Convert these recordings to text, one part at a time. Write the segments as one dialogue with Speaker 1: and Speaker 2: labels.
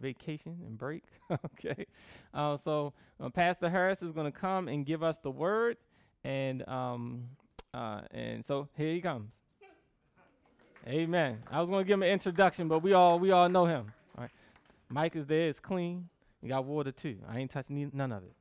Speaker 1: vacation and break. okay. Uh, so uh, Pastor Harris is going to come and give us the word, and um, uh, and so here he comes. Amen. I was going to give him an introduction, but we all we all know him. All right. Mike is there. It's clean. You got water too. I ain't touching none of it.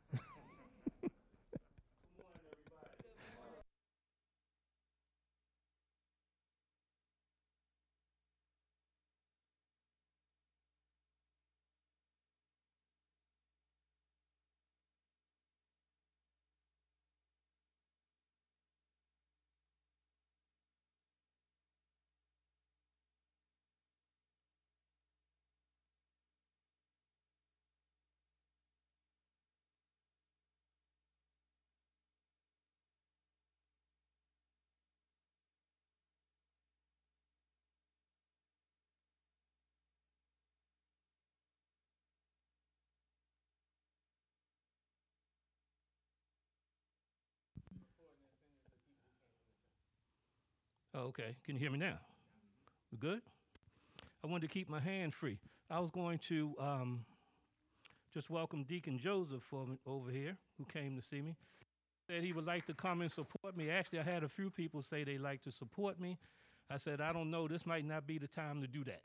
Speaker 2: Oh, okay. Can you hear me now? We good? I wanted to keep my hand free. I was going to um, just welcome Deacon Joseph over here, who came to see me. Said he would like to come and support me. Actually, I had a few people say they like to support me. I said, I don't know. This might not be the time to do that.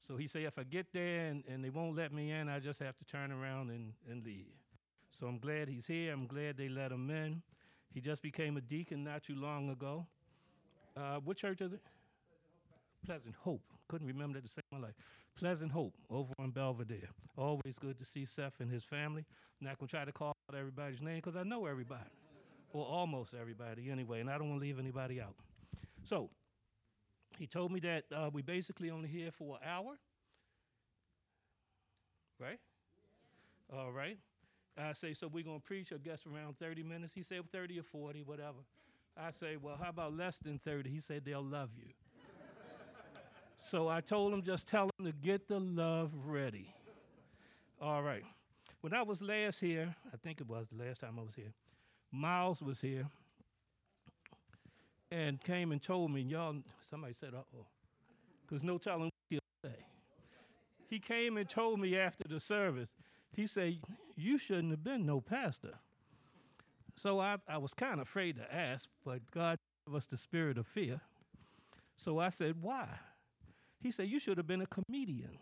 Speaker 2: so he said, if I get there and, and they won't let me in, I just have to turn around and, and leave. So I'm glad he's here. I'm glad they let him in. He just became a deacon not too long ago. Uh, what church is it? Pleasant Hope. Couldn't remember that to save my life. Pleasant Hope over on Belvedere. Always good to see Seth and his family. I'm not going to try to call out everybody's name because I know everybody, or almost everybody anyway, and I don't want to leave anybody out. So, he told me that uh, we basically only here for an hour. Right? All right. I say, so we're going to preach, I guess, around 30 minutes. He said 30 or 40, whatever. I say, well, how about less than 30? He said, they'll love you. so I told him, just tell him to get the love ready. All right. When I was last here, I think it was the last time I was here, Miles was here and came and told me, y'all, somebody said, uh oh, because no telling what he'll say. He came and told me after the service, he said, You shouldn't have been no pastor. So I, I was kind of afraid to ask, but God gave us the spirit of fear. So I said, Why? He said, You should have been a comedian.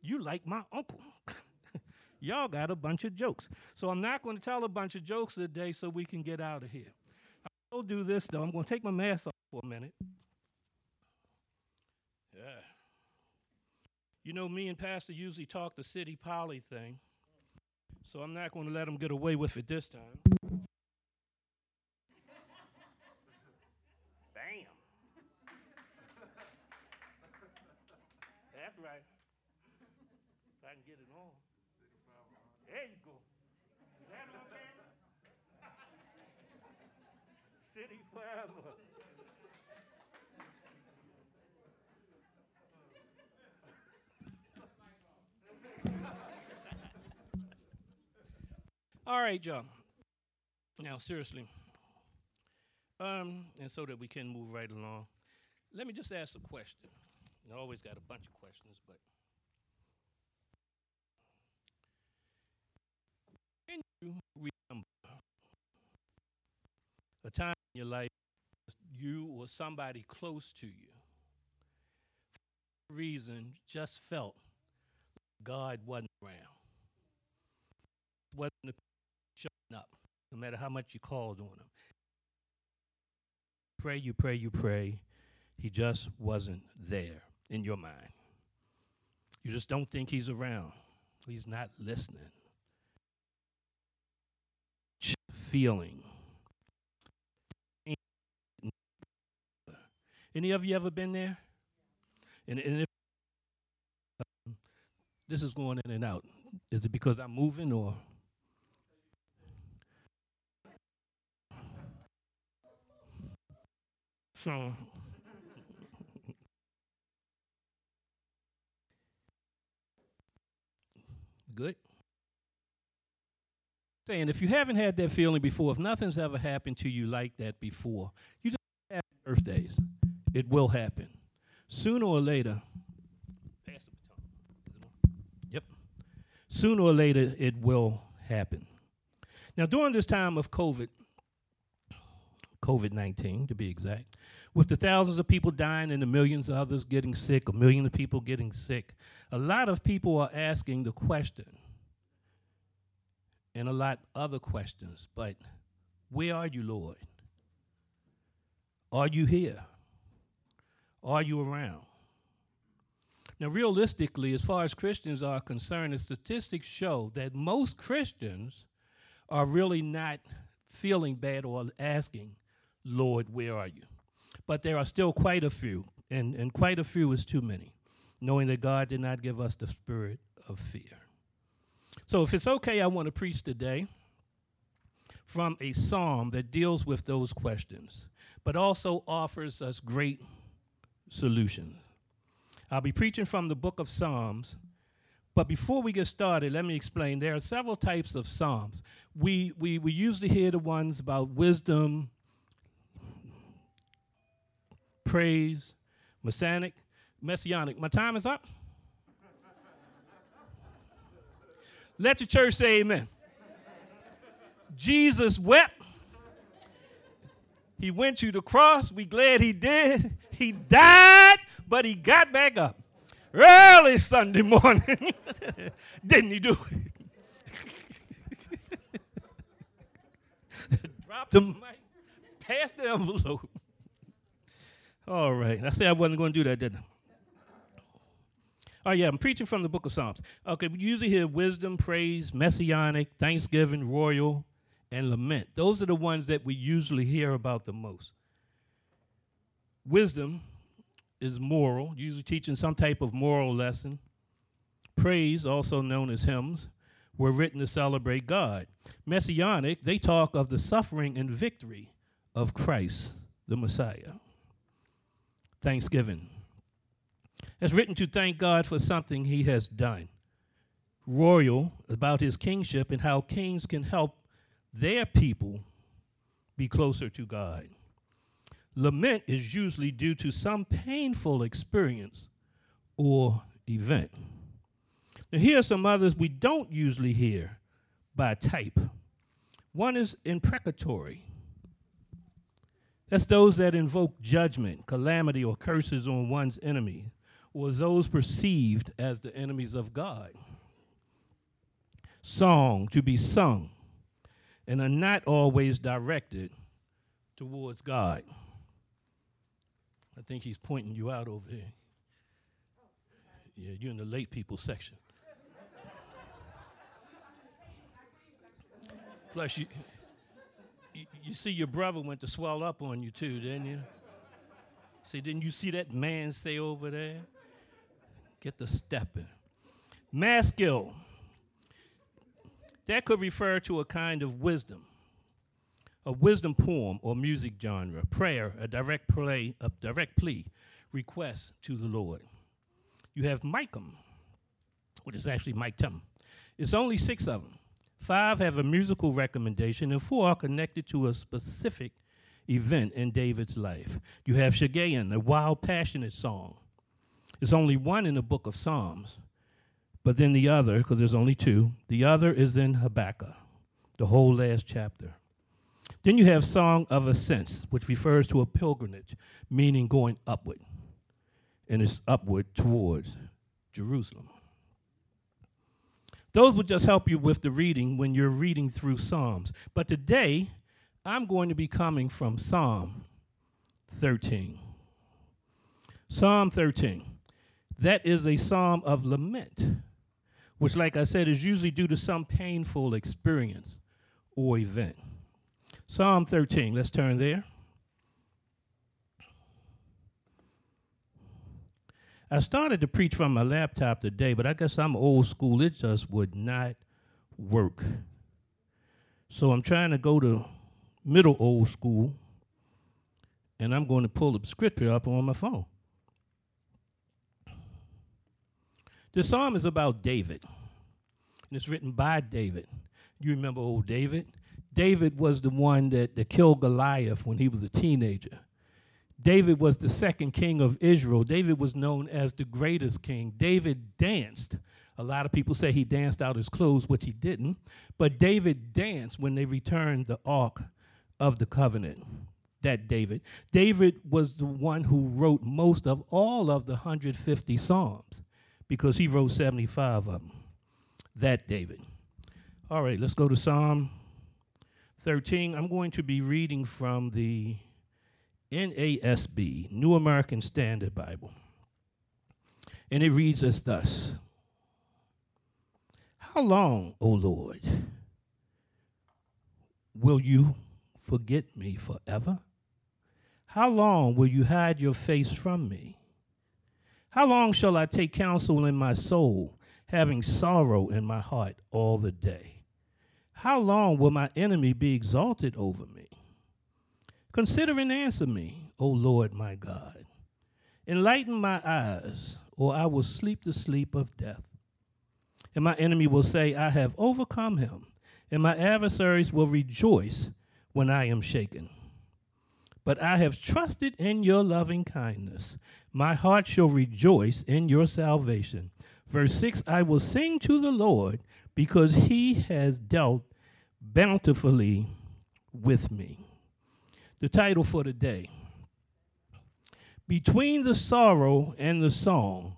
Speaker 2: You like my uncle. Y'all got a bunch of jokes. So I'm not going to tell a bunch of jokes today so we can get out of here. I will do this though. I'm going to take my mask off for a minute. Yeah. You know, me and Pastor usually talk the city poly thing, so I'm not going to let him get away with it this time. Bam. That's right. If I can get it on. There you go. Is that okay? City forever. All right, y'all. Now, seriously. Um, and so that we can move right along, let me just ask a question. I always got a bunch of questions, but can you remember a time in your life you or somebody close to you, for reason, just felt God wasn't around? Wasn't up, no matter how much you called on him. Pray, you pray, you pray. He just wasn't there in your mind. You just don't think he's around. He's not listening. Feeling. Any of you ever been there? And, and if um, this is going in and out, is it because I'm moving or? So, good. Saying if you haven't had that feeling before, if nothing's ever happened to you like that before, you just have birthdays. It will happen. sooner or later, Yep. Sooner or later, it will happen. Now, during this time of COVID, COVID 19 to be exact, with the thousands of people dying and the millions of others getting sick, a million of people getting sick, a lot of people are asking the question, and a lot other questions, but where are you, Lord? Are you here? Are you around? Now, realistically, as far as Christians are concerned, the statistics show that most Christians are really not feeling bad or asking, Lord, where are you? But there are still quite a few, and, and quite a few is too many, knowing that God did not give us the spirit of fear. So, if it's okay, I want to preach today from a psalm that deals with those questions, but also offers us great solutions. I'll be preaching from the book of Psalms. But before we get started, let me explain. There are several types of Psalms. We, we, we usually hear the ones about wisdom, praise, messianic, messianic. My time is up. Let the church say amen. Jesus wept. He went to the cross. We glad he did. He died but he got back up early Sunday morning. Didn't he do it? Dropped the mic, passed the envelope. All right. I said I wasn't going to do that, didn't I? Oh, yeah, I'm preaching from the book of Psalms. Okay, we usually hear wisdom, praise, messianic, thanksgiving, royal, and lament. Those are the ones that we usually hear about the most. Wisdom is moral, usually teaching some type of moral lesson. Praise, also known as hymns, were written to celebrate God. Messianic, they talk of the suffering and victory of Christ, the Messiah. Thanksgiving. It's written to thank God for something he has done. Royal, about his kingship and how kings can help their people be closer to God. Lament is usually due to some painful experience or event. Now, here are some others we don't usually hear by type. One is imprecatory. That's those that invoke judgment, calamity, or curses on one's enemy, or those perceived as the enemies of God. Song, to be sung, and are not always directed towards God. I think he's pointing you out over here. Yeah, you're in the late people section. Plus, you, you, see your brother went to swell up on you too, didn't you? See, didn't you see that man stay over there? Get the stepping. Maskil. That could refer to a kind of wisdom a wisdom poem or music genre, prayer, a direct play, a direct plea, request to the Lord. You have Micam, which is actually Mike Tim. It's only six of them. Five have a musical recommendation, and four are connected to a specific event in David's life. You have Shiggaion, a wild, passionate song. There's only one in the book of Psalms, but then the other, because there's only two, the other is in Habakkuk, the whole last chapter. Then you have Song of Ascents, which refers to a pilgrimage, meaning going upward. And it's upward towards Jerusalem. Those would just help you with the reading when you're reading through Psalms. But today, I'm going to be coming from Psalm 13. Psalm 13. That is a psalm of lament, which, like I said, is usually due to some painful experience or event. Psalm 13, let's turn there. I started to preach from my laptop today, but I guess I'm old school. It just would not work. So I'm trying to go to middle old school, and I'm going to pull the scripture up on my phone. The psalm is about David, and it's written by David. You remember old David? David was the one that, that killed Goliath when he was a teenager. David was the second king of Israel. David was known as the greatest king. David danced. A lot of people say he danced out his clothes, which he didn't. But David danced when they returned the ark of the covenant. That David. David was the one who wrote most of all of the 150 Psalms because he wrote 75 of them. That David. All right, let's go to Psalm 13. I'm going to be reading from the NASB, New American Standard Bible. And it reads as thus How long, O Lord, will you forget me forever? How long will you hide your face from me? How long shall I take counsel in my soul, having sorrow in my heart all the day? How long will my enemy be exalted over me? Consider and answer me, O Lord my God. Enlighten my eyes, or I will sleep the sleep of death. And my enemy will say, I have overcome him, and my adversaries will rejoice when I am shaken. But I have trusted in your loving kindness. My heart shall rejoice in your salvation. Verse 6 I will sing to the Lord because he has dealt bountifully with me the title for the day Between the Sorrow and the Song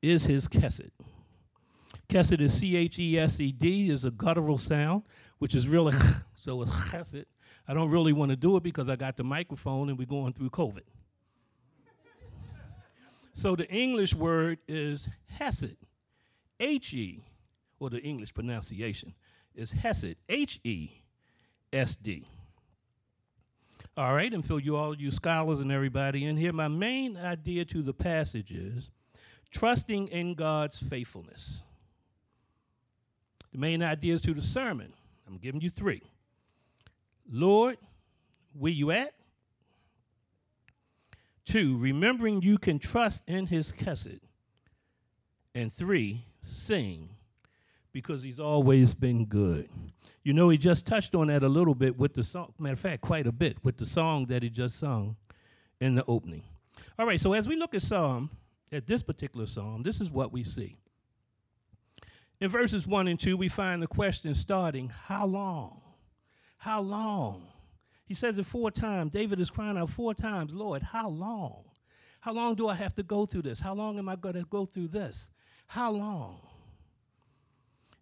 Speaker 2: is His Chesed. Chesed is C H E S E D, is a guttural sound, which is really so it's chesed. I don't really want to do it because I got the microphone and we're going through COVID. so the English word is Hesed, H E, or the English pronunciation is Hesed, H E S D. All right, and for you all you scholars and everybody in here, my main idea to the passage is trusting in God's faithfulness. The main ideas to the sermon, I'm giving you three. Lord, where you at? Two, remembering you can trust in his chesed. And three, sing because he's always been good. You know, he just touched on that a little bit with the song, matter of fact, quite a bit with the song that he just sung in the opening. All right, so as we look at Psalm, at this particular Psalm, this is what we see. In verses 1 and 2, we find the question starting, How long? How long? He says it four times. David is crying out four times, Lord, how long? How long do I have to go through this? How long am I going to go through this? How long?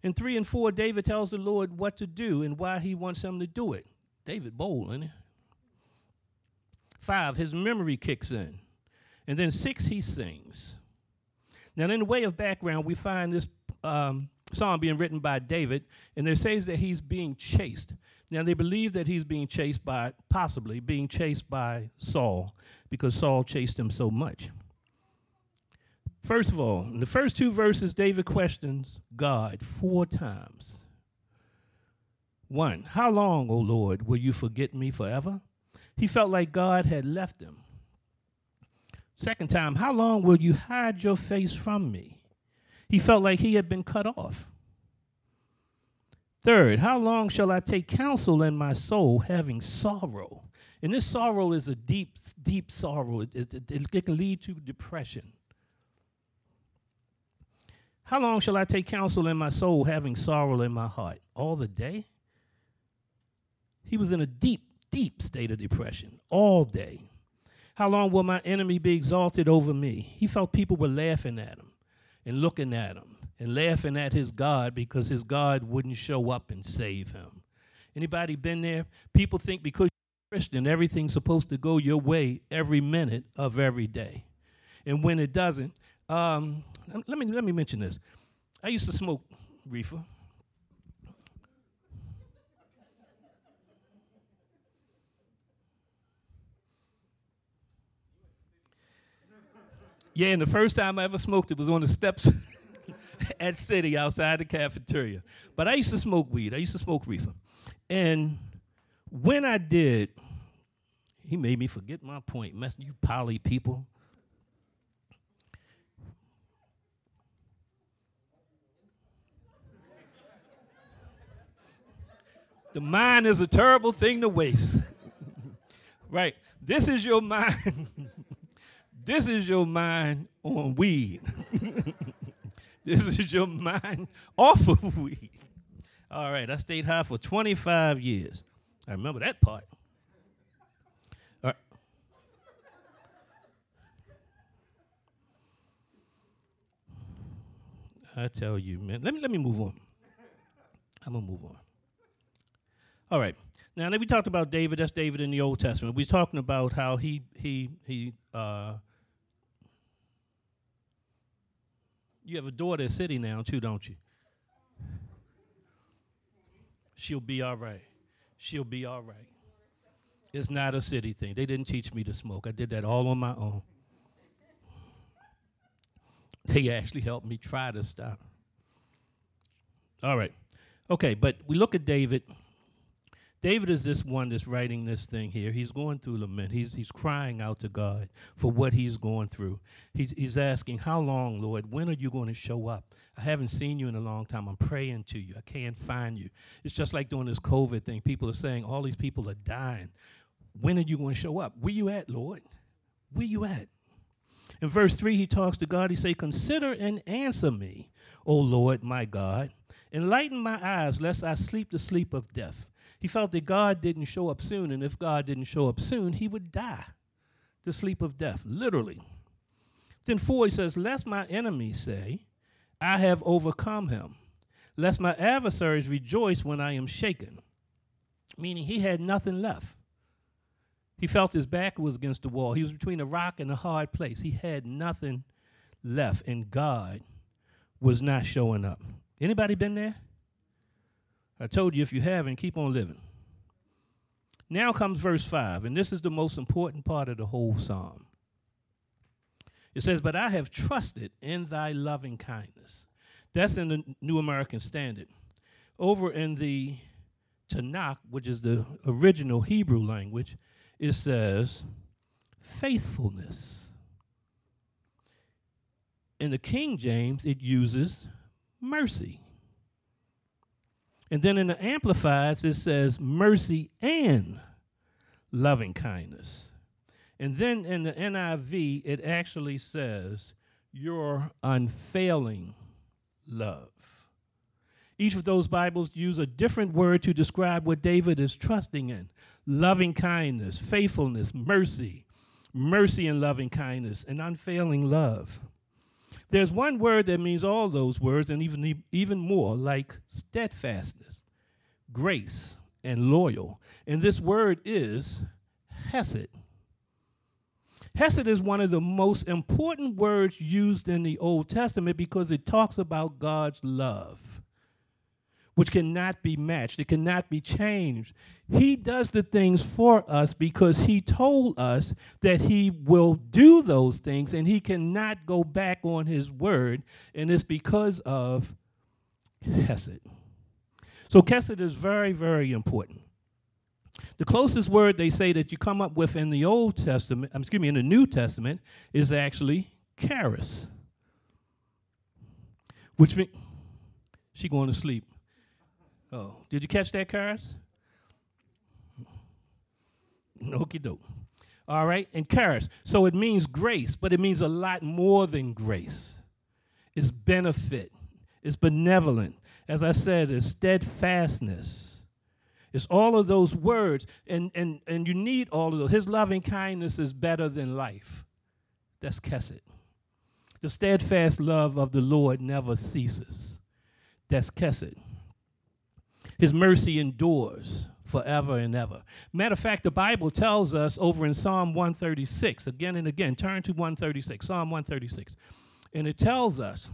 Speaker 2: In 3 and 4, David tells the Lord what to do and why he wants him to do it. David bold, isn't he? 5, his memory kicks in. And then 6, he sings. Now, in the way of background, we find this um, psalm being written by David, and it says that he's being chased. Now, they believe that he's being chased by, possibly being chased by Saul, because Saul chased him so much. First of all, in the first two verses, David questions God four times. One, how long, O Lord, will you forget me forever? He felt like God had left him. Second time, how long will you hide your face from me? He felt like he had been cut off. Third, how long shall I take counsel in my soul, having sorrow? And this sorrow is a deep, deep sorrow. It, it, it, can lead to depression. How long shall I take counsel in my soul, having sorrow in my heart? All the day? He was in a deep, deep state of depression all day. How long will my enemy be exalted over me? He felt people were laughing at him and looking at him and laughing at his God because his God wouldn't show up and save him. Anybody been there? People think because you're Christian, everything's supposed to go your way every minute of every day. And when it doesn't, um, let me let me mention this. I used to smoke reefer. Yeah, and the first time I ever smoked it was on the steps at City outside the cafeteria. But I used to smoke weed. I used to smoke reefer. And when I did, he made me forget my point. Messing you poly people. The mind is a terrible thing to waste. Right. This is your mind. this is your mind on weed. this is your mind off of weed. All right, I stayed high for 25 years. I remember that part. All right. I tell you, man. Let me let me move on. I'm gonna move on. All right. Now that we talked about David, that's David in the Old Testament. We're talking about how he he he uh you have a daughter city now too, don't you? She'll be all right. She'll be all right. It's not a city thing. They didn't teach me to smoke. I did that all on my own. They actually helped me try to stop. All right. Okay, but we look at David. David is this one that's writing this thing here. He's going through lament. He's, he's crying out to God for what he's going through. He's, he's asking, How long, Lord? When are you going to show up? I haven't seen you in a long time. I'm praying to you. I can't find you. It's just like doing this COVID thing. People are saying, All these people are dying. When are you going to show up? Where you at, Lord? Where you at? In verse 3, he talks to God. He say, Consider and answer me, O Lord my God. Enlighten my eyes, lest I sleep the sleep of death. He felt that God didn't show up soon, and if God didn't show up soon, he would die the sleep of death, literally. Then 4, he says, Lest my enemies say, I have overcome him, lest my adversaries rejoice when I am shaken. Meaning he had nothing left. He felt his back was against the wall. He was between a rock and a hard place. He had nothing left, and God was not showing up. Anybody been there? I told you if you haven't, keep on living. Now comes verse 5, and this is the most important part of the whole psalm. It says, But I have trusted in thy loving kindness. That's in the New American Standard. Over in the Tanakh, which is the original Hebrew language, it says faithfulness. In the King James, it uses mercy. And then in the Amplifieds, it says mercy and loving kindness. And then in the NIV, it actually says your unfailing love. Each of those Bibles use a different word to describe what David is trusting in loving kindness, faithfulness, mercy, mercy and loving kindness, and unfailing love. There's one word that means all those words and even, even more, like steadfastness, grace, and loyal. And this word is hesed. Hesed is one of the most important words used in the Old Testament because it talks about God's love which cannot be matched, it cannot be changed. He does the things for us because He told us that He will do those things and He cannot go back on His word, and it's because of Hesed. So, Hesed is very, very important. The closest word they say that you come up with in the Old Testament, um, excuse me, in the New Testament, is actually charis, which means she going to sleep. Oh, did you catch that, Karis? Okie doke. All right, and charis. So it means grace, but it means a lot more than grace. It's benefit, it's benevolent. As I said, it's steadfastness. It's all of those words, and, and, and you need all of those. His loving kindness is better than life. That's Kesed. The steadfast love of the Lord never ceases. That's Kesed. His mercy endures forever and ever. Matter of fact, the Bible tells us over in Psalm 136, again and again, turn to 136, Psalm 136, and it tells us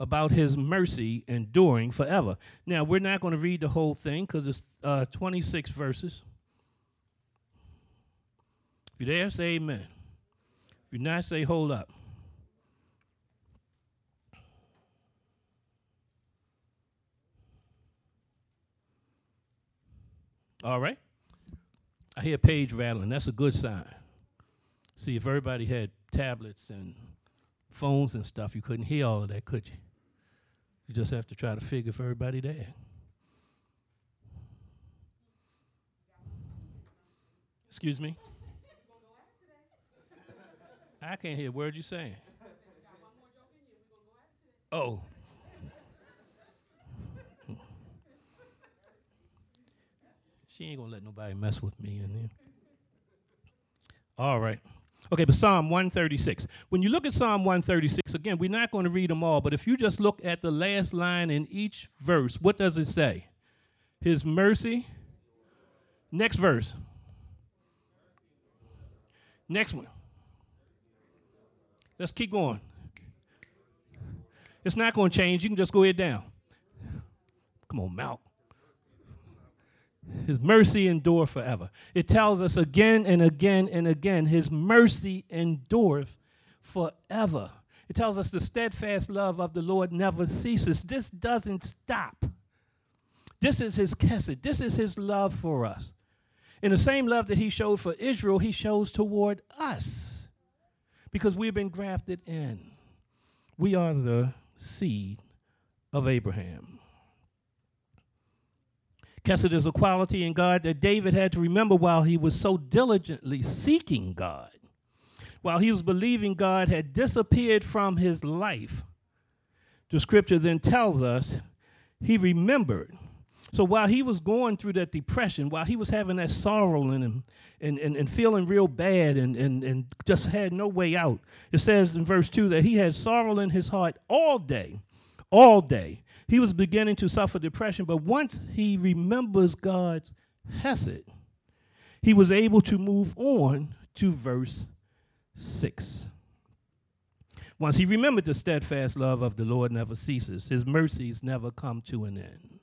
Speaker 2: about his mercy enduring forever. Now, we're not going to read the whole thing because it's uh, 26 verses. If you're there, say amen. If you're not, say hold up. All right? I hear page rattling. That's a good sign. See, if everybody had tablets and phones and stuff, you couldn't hear all of that, could you? You just have to try to figure if everybody there. Excuse me? I can't hear a word you're saying. Oh. She ain't gonna let nobody mess with me in here. All right. Okay, but Psalm 136. When you look at Psalm 136, again, we're not going to read them all, but if you just look at the last line in each verse, what does it say? His mercy. Next verse. Next one. Let's keep going. It's not going to change. You can just go ahead down. Come on, Malk. His mercy endure forever. It tells us again and again and again, His mercy endureth forever. It tells us the steadfast love of the Lord never ceases. This doesn't stop. This is His chesed. This is His love for us. In the same love that He showed for Israel, He shows toward us because we've been grafted in. We are the seed of Abraham. Chesed is a quality in God that David had to remember while he was so diligently seeking God. While he was believing God had disappeared from his life, the scripture then tells us he remembered. So while he was going through that depression, while he was having that sorrow in him and, and, and feeling real bad and, and, and just had no way out, it says in verse 2 that he had sorrow in his heart all day, all day he was beginning to suffer depression, but once he remembers God's hesed, he was able to move on to verse 6. Once he remembered the steadfast love of the Lord never ceases, his mercies never come to an end.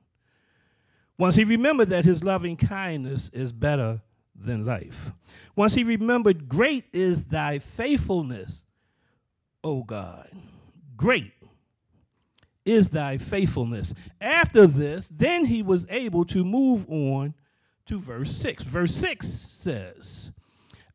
Speaker 2: Once he remembered that his loving kindness is better than life. Once he remembered, great is thy faithfulness, O God. Great is thy faithfulness. After this, then he was able to move on to verse 6. Verse 6 says,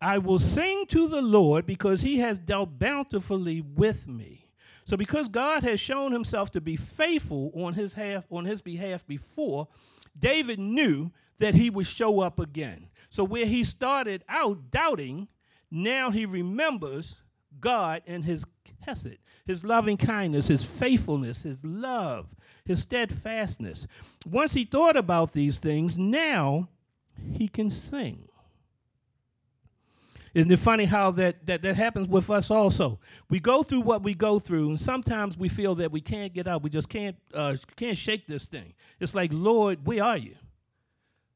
Speaker 2: I will sing to the Lord because he has dealt bountifully with me. So because God has shown himself to be faithful on his half on his behalf before, David knew that he would show up again. So where he started out doubting, now he remembers God and his hesed his loving kindness, his faithfulness, his love, his steadfastness. Once he thought about these things, now he can sing. Isn't it funny how that, that, that happens with us also? We go through what we go through, and sometimes we feel that we can't get out. We just can't, uh, can't shake this thing. It's like, Lord, where are you?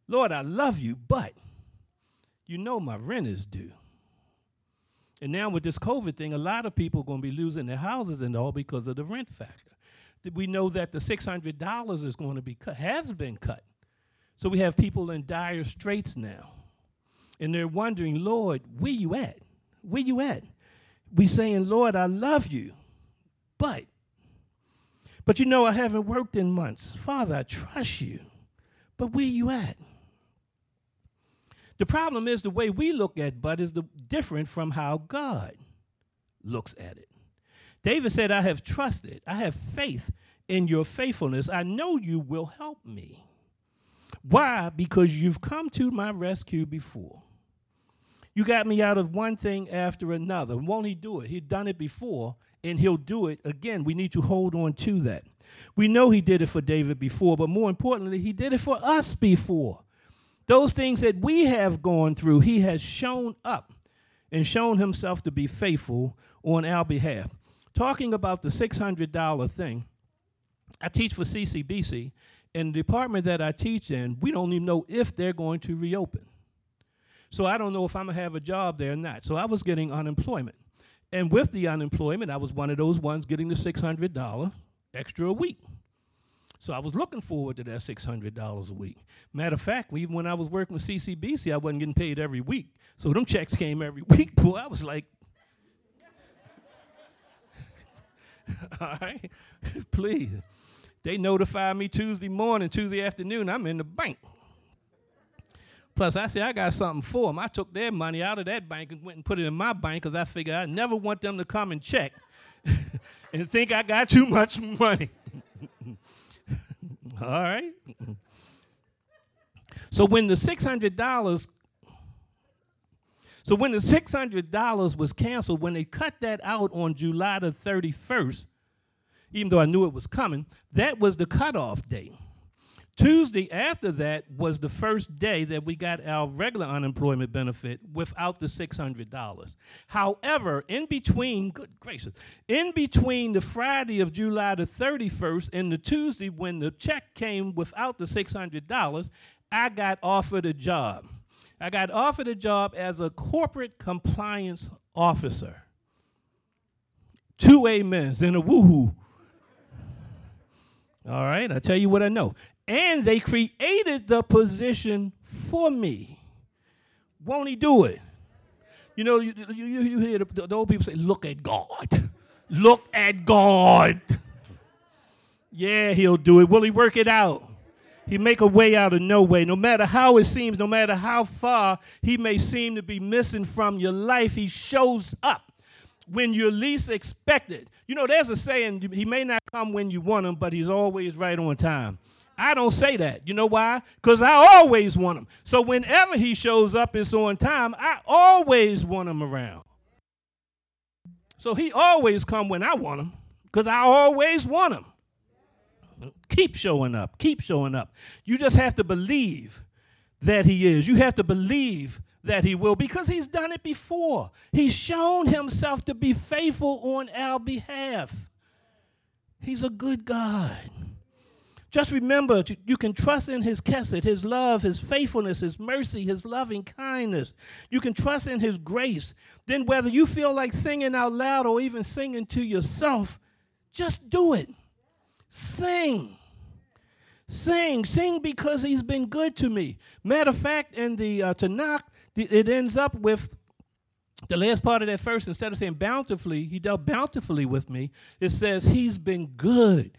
Speaker 2: Lord, I love you, but you know my rent is due. And now with this COVID thing, a lot of people are going to be losing their houses and all because of the rent factor. We know that the $600 is going to be cut, has been cut. So we have people in dire straits now. And they're wondering, Lord, where you at? Where you at? We saying, Lord, I love you. But, but you know, I haven't worked in months. Father, I trust you. But where you at? The problem is the way we look at but is the, different from how God looks at it. David said, I have trusted, I have faith in your faithfulness. I know you will help me. Why? Because you've come to my rescue before. You got me out of one thing after another. Won't he do it? He'd done it before, and he'll do it again. We need to hold on to that. We know he did it for David before, but more importantly, he did it for us before. Those things that we have gone through, he has shown up and shown himself to be faithful on our behalf. Talking about the $600 thing, I teach for CCBC. and the department that I teach in, we don't even know if they're going to reopen. So I don't know if I'm going to have a job there or not. So I was getting unemployment. And with the unemployment, I was one of those ones getting the $600 extra a week. So I was looking forward to that $600 a week. Matter of fact, even when I was working with CCBC, I wasn't getting paid every week. So them checks came every week, boy. I was like, all right, please. They notified me Tuesday morning, Tuesday afternoon, I'm in the bank. Plus, I said, I got something for them. I took their money out of that bank and went and put it in my bank because I figured I never want them to come and check and think I got too much money. All right. So when the $600 So when the $600 was canceled, when they cut that out on July the 31st, even though I knew it was coming, that was the cutoff date. Tuesday after that was the first day that we got our regular unemployment benefit without the $600. However, in between, good gracious, in between the Friday of July the 31st and the Tuesday when the check came without the $600, I got offered a job. I got offered a job as a corporate compliance officer. Two amens and a woohoo. All right, I tell you what I know and they created the position for me. Won't he do it? You know, you, you, you hear the, the old people say, Look at God. Look at God. Yeah, he'll do it. Will he work it out? He make a way out of no way. No matter how it seems, no matter how far he may seem to be missing from your life, he shows up when you're least expected. You know, there's a saying, he may not come when you want him, but he's always right on time. I don't say that. You know why? Because I always want him. So whenever he shows up, it's on time. I always want him around. So he always come when I want him because I always want him. Keep showing up. Keep showing up. You just have to believe that he is. You have to believe that he will because he's done it before. He's shown himself to be faithful on our behalf. He's a good God. Just remember, you can trust in his kesed, his love, his faithfulness, his mercy, his loving kindness. You can trust in his grace. Then, whether you feel like singing out loud or even singing to yourself, just do it. Sing. Sing. Sing because he's been good to me. Matter of fact, in the uh, Tanakh, it ends up with the last part of that first, instead of saying bountifully, he dealt bountifully with me, it says, He's been good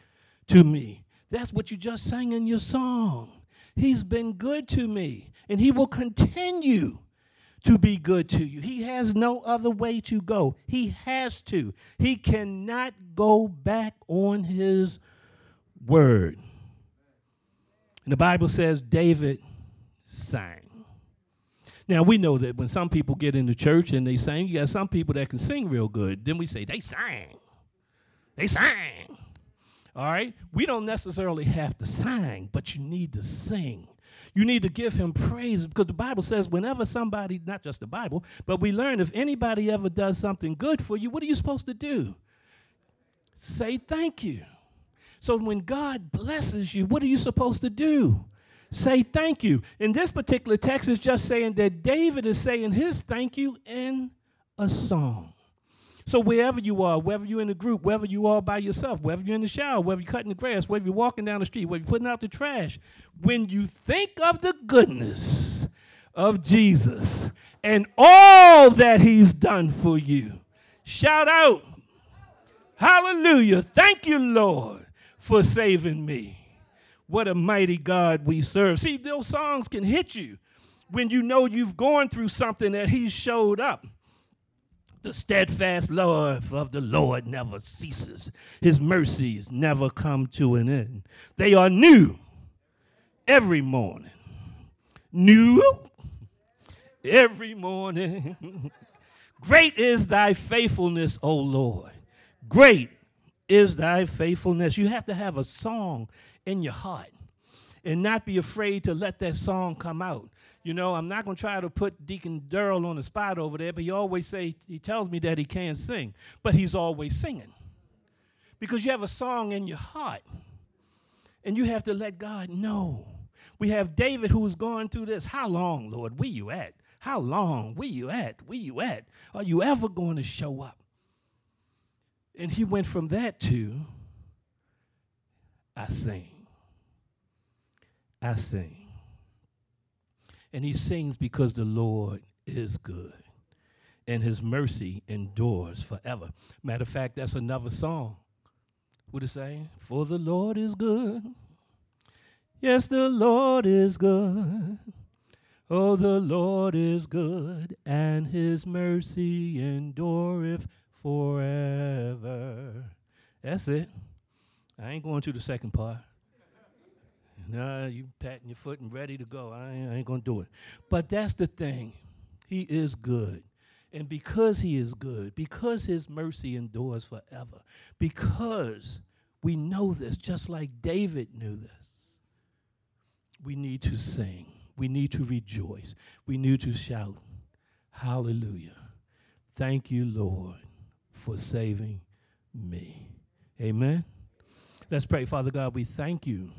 Speaker 2: to me. That's what you just sang in your song. He's been good to me, and He will continue to be good to you. He has no other way to go. He has to. He cannot go back on His word. And the Bible says David sang. Now we know that when some people get into church and they sing, you got some people that can sing real good. Then we say they sang. They sang. All right? We don't necessarily have to sing, but you need to sing. You need to give him praise because the Bible says whenever somebody, not just the Bible, but we learn if anybody ever does something good for you, what are you supposed to do? Say thank you. So when God blesses you, what are you supposed to do? Say thank you. In this particular text, is just saying that David is saying his thank you in a song. So wherever you are, whether you're in a group, whether you are by yourself, whether you're in the shower, whether you're cutting the grass, whether you're walking down the street, whether you're putting out the trash, when you think of the goodness of Jesus and all that he's done for you, shout out, hallelujah, thank you, Lord, for saving me. What a mighty God we serve. See, those songs can hit you when you know you've gone through something that he showed up. The steadfast love of the Lord never ceases. His mercies never come to an end. They are new every morning. New every morning. Great is thy faithfulness, O Lord. Great is thy faithfulness. You have to have a song in your heart and not be afraid to let that song come out. You know, I'm not going to try to put Deacon Durrell on the spot over there, but he always say, he tells me that he can't sing, but he's always singing. Because you have a song in your heart, and you have to let God know. We have David who's going through this. How long, Lord, where you at? How long? Where you at? Where you at? Are you ever going to show up? And he went from that to, I sing. I sing. And he sings because the Lord is good and his mercy endures forever. Matter of fact, that's another song. What it say? For the Lord is good. Yes, the Lord is good. Oh, the Lord is good, and his mercy endureth forever. That's it. I ain't going to the second part. Nah, you patting your foot and ready to go. I ain't, I ain't going to do it. But that's the thing. He is good. And because He is good, because His mercy endures forever, because we know this, just like David knew this, we need to sing. We need to rejoice. We need to shout, Hallelujah. Thank you, Lord, for saving me. Amen. Let's pray. Father God, we thank you.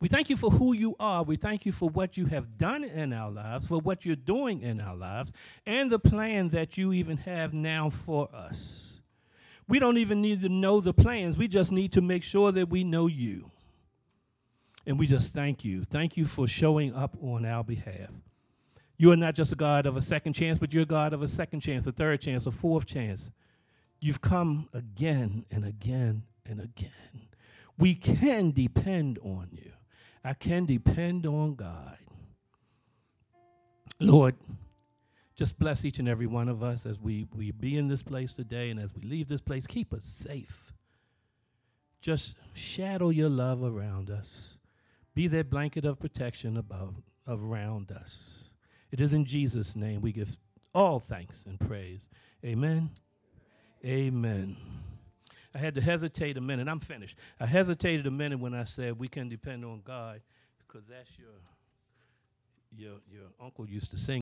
Speaker 2: We thank you for who you are. We thank you for what you have done in our lives, for what you're doing in our lives, and the plan that you even have now for us. We don't even need to know the plans. We just need to make sure that we know you. And we just thank you. Thank you for showing up on our behalf. You are not just a God of a second chance, but you're a God of a second chance, a third chance, a fourth chance. You've come again and again and again. We can depend on you. I can depend on God. Lord, just bless each and every one of us as we, we be in this place today and as we leave this place. Keep us safe. Just shadow your love around us. Be that blanket of protection above around us. It is in Jesus' name we give all thanks and praise. Amen. Amen. I had to hesitate a minute. I'm finished. I hesitated a minute when I said we can depend on God because that's your your your uncle used to sing